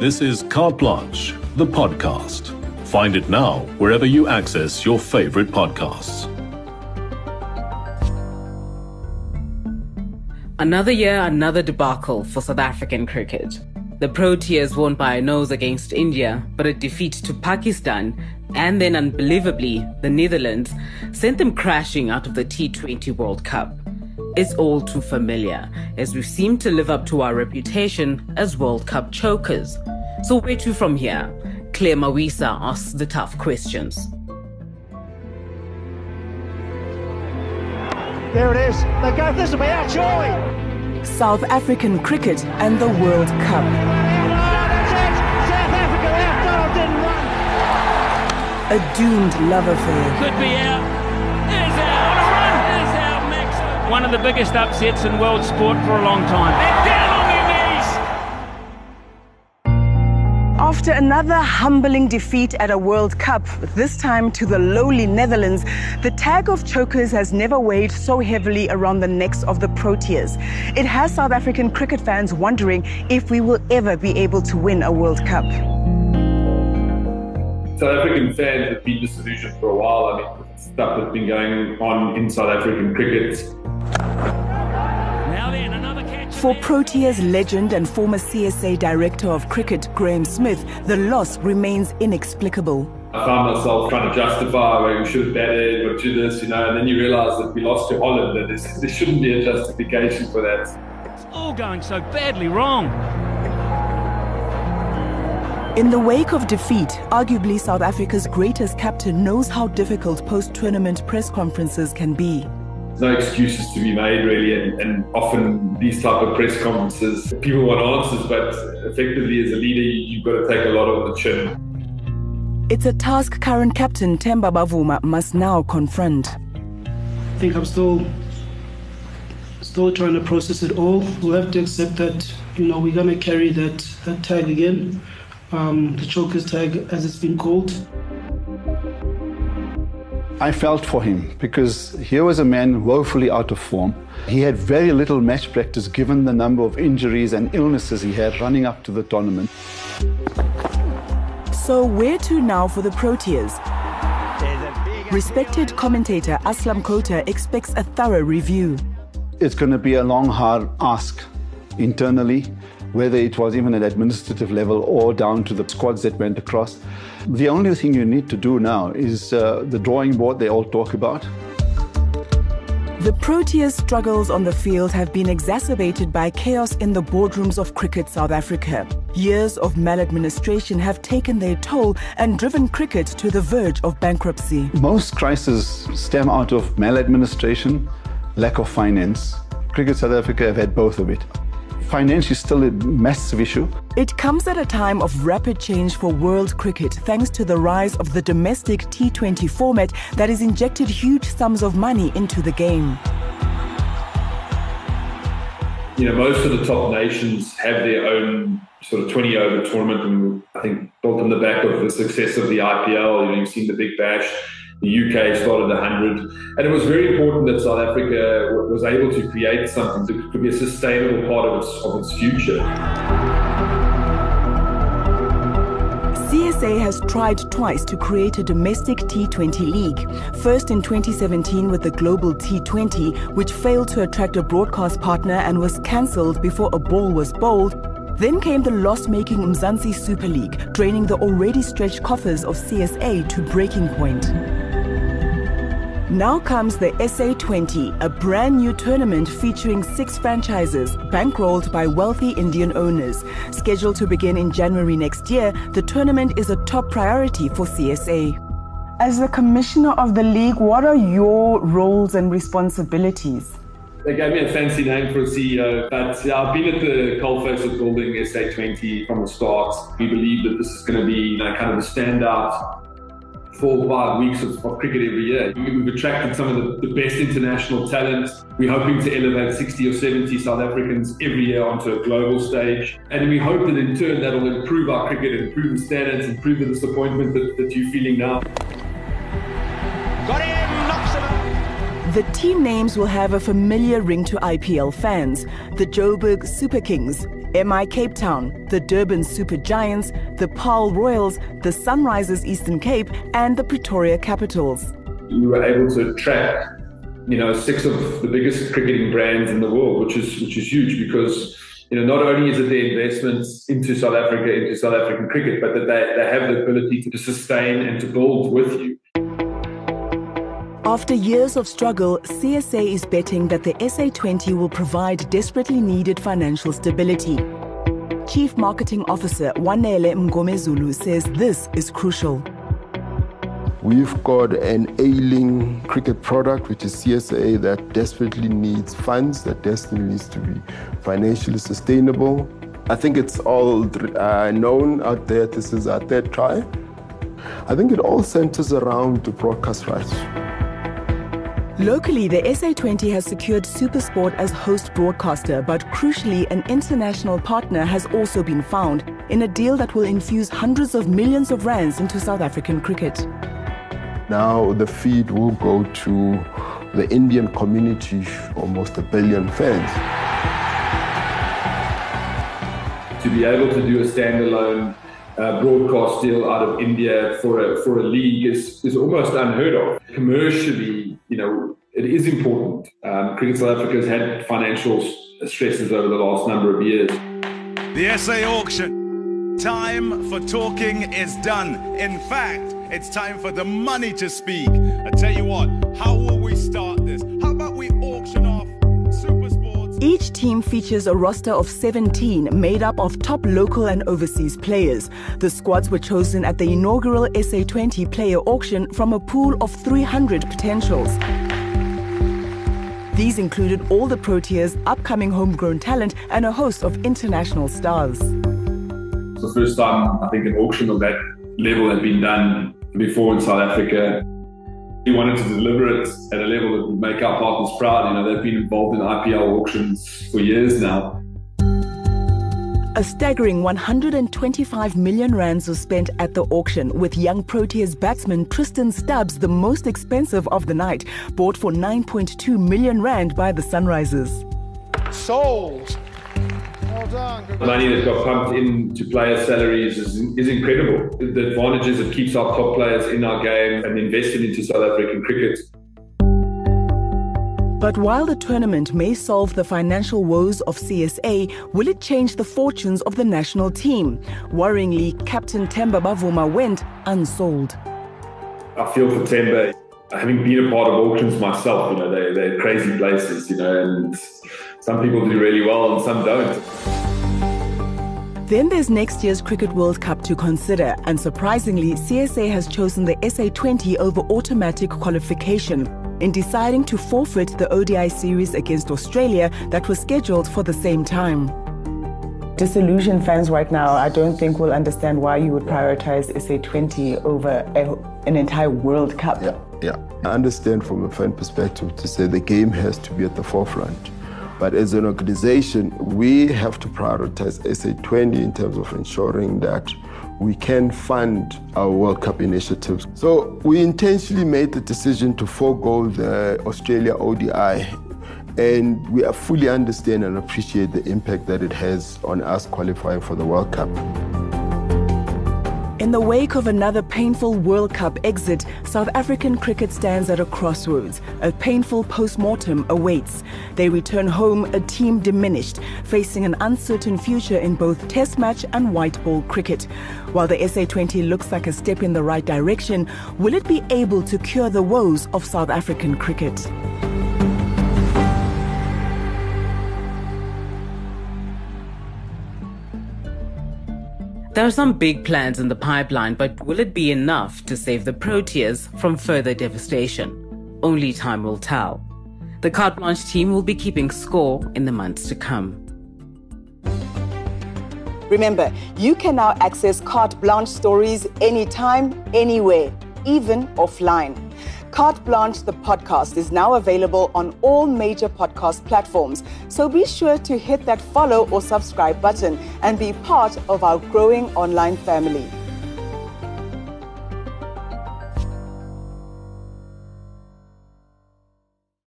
This is Carte Blanche, the podcast. Find it now wherever you access your favorite podcasts. Another year, another debacle for South African cricket. The Proteas won by a nose against India, but a defeat to Pakistan and then unbelievably, the Netherlands sent them crashing out of the T20 World Cup. It's all too familiar, as we seem to live up to our reputation as World Cup chokers. So, where to from here? Claire Mawisa asks the tough questions. There it is. They go. This will be out, surely. South African cricket and the World Cup. South Africa out. Donald didn't run. A doomed love affair. Could be out. Is out. On a run. Is out. Max. One of the biggest upsets in world sport for a long time. After another humbling defeat at a World Cup, this time to the lowly Netherlands, the tag of chokers has never weighed so heavily around the necks of the Proteas. It has South African cricket fans wondering if we will ever be able to win a World Cup. South African fans have been disillusioned for a while. I mean, stuff that's been going on in South African cricket. For Proteas legend and former CSA director of cricket, Graeme Smith, the loss remains inexplicable. I found myself trying to justify why we should have batted or do this, you know, and then you realise that we lost to Holland, and there's, there shouldn't be a justification for that. It's all going so badly wrong. In the wake of defeat, arguably South Africa's greatest captain knows how difficult post tournament press conferences can be. There's no excuses to be made, really, and, and often these type of press conferences, people want answers, but effectively as a leader, you, you've got to take a lot on the chin. It's a task current captain Temba Bavuma must now confront. I think I'm still still trying to process it all. We'll have to accept that, you know, we're gonna carry that, that tag again. Um, the chokers tag as it's been called. I felt for him because here was a man woefully out of form. He had very little match practice given the number of injuries and illnesses he had running up to the tournament. So where to now for the Proteas? Respected commentator Aslam Khota expects a thorough review. It's going to be a long, hard ask internally, whether it was even at administrative level or down to the squads that went across. The only thing you need to do now is uh, the drawing board they all talk about. The Proteas' struggles on the field have been exacerbated by chaos in the boardrooms of Cricket South Africa. Years of maladministration have taken their toll and driven cricket to the verge of bankruptcy. Most crises stem out of maladministration, lack of finance. Cricket South Africa have had both of it. Finance is still a massive issue. It comes at a time of rapid change for world cricket thanks to the rise of the domestic T20 format that has injected huge sums of money into the game. You know, most of the top nations have their own sort of 20 over tournament, and I think built on the back of the success of the IPL. You know, you've seen the Big Bash. The UK started the 100. And it was very important that South Africa was able to create something that could be a sustainable part of its, of its future. CSA has tried twice to create a domestic T20 league. First in 2017 with the Global T20, which failed to attract a broadcast partner and was cancelled before a ball was bowled. Then came the loss making Mzansi Super League, draining the already stretched coffers of CSA to breaking point. Now comes the SA20, a brand new tournament featuring six franchises, bankrolled by wealthy Indian owners. Scheduled to begin in January next year, the tournament is a top priority for CSA. As the commissioner of the league, what are your roles and responsibilities? They gave me a fancy name for a CEO, but yeah, I've been at the coalface of building SA20 from the start. We believe that this is going to be you know, kind of a standout four or five weeks of, of cricket every year. We've attracted some of the, the best international talent. We're hoping to elevate 60 or 70 South Africans every year onto a global stage. And we hope that in turn that will improve our cricket, improve the standards, improve the disappointment that, that you're feeling now. Got him. Knocks him out. The team names will have a familiar ring to IPL fans the Joburg Super Kings, MI Cape Town, the Durban Super Giants, the Paarl Royals, the Sunrisers Eastern Cape, and the Pretoria Capitals. We were able to attract, you know, six of the biggest cricketing brands in the world, which is which is huge because you know not only is it their investments into South Africa, into South African cricket, but that they, they have the ability to sustain and to build with you. After years of struggle, CSA is betting that the SA20 will provide desperately needed financial stability. Chief Marketing Officer Wanele Mgomezulu says this is crucial. We've got an ailing cricket product, which is CSA, that desperately needs funds, that desperately needs to be financially sustainable. I think it's all uh, known out there. This is our third try. I think it all centers around the broadcast rights. Locally, the SA20 has secured Supersport as host broadcaster, but crucially, an international partner has also been found in a deal that will infuse hundreds of millions of rands into South African cricket. Now the feed will go to the Indian community, almost a billion fans. To be able to do a standalone uh, broadcast deal out of India for a, for a league is, is almost unheard of. Commercially, you know, it is important. Um, Cricket South Africa has had financial stresses over the last number of years. The SA auction. Time for talking is done. In fact, it's time for the money to speak. I tell you what, how will we start this? How about we auction off Supersports? Each team features a roster of 17 made up of top local and overseas players. The squads were chosen at the inaugural SA20 player auction from a pool of 300 potentials. These included all the Proteas, upcoming homegrown talent, and a host of international stars. It's the first time I think an auction of that level had been done before in South Africa. We wanted to deliver it at a level that would make our partners proud. You know, they've been involved in IPL auctions for years now. A staggering 125 million rands was spent at the auction, with young Proteas batsman Tristan Stubbs the most expensive of the night, bought for 9.2 million rand by the Sunrisers. Sold. Well done. The money that got pumped into player salaries is, is incredible. The advantages it keeps our top players in our game and invested into South African cricket but while the tournament may solve the financial woes of CSA, will it change the fortunes of the national team? Worryingly, Captain Temba Bavuma went unsold. I feel for Temba. Having been a part of auctions myself, you know, they, they're crazy places, you know, and some people do really well and some don't. Then there's next year's Cricket World Cup to consider, and surprisingly, CSA has chosen the SA20 over automatic qualification in deciding to forfeit the ODI series against Australia that was scheduled for the same time. Disillusioned fans right now, I don't think will understand why you would prioritize SA20 over a, an entire World Cup. Yeah, yeah. I understand from a fan perspective to say the game has to be at the forefront. But as an organization, we have to prioritize SA20 in terms of ensuring that we can fund our World Cup initiatives. So we intentionally made the decision to forego the Australia ODI and we fully understand and appreciate the impact that it has on us qualifying for the World Cup. In the wake of another painful World Cup exit, South African cricket stands at a crossroads. A painful post-mortem awaits. They return home a team diminished, facing an uncertain future in both Test match and white ball cricket. While the SA20 looks like a step in the right direction, will it be able to cure the woes of South African cricket? There are some big plans in the pipeline, but will it be enough to save the Proteas from further devastation? Only time will tell. The Carte Blanche team will be keeping score in the months to come. Remember, you can now access Carte Blanche stories anytime, anywhere, even offline. Carte Blanche, the podcast, is now available on all major podcast platforms. So be sure to hit that follow or subscribe button and be part of our growing online family.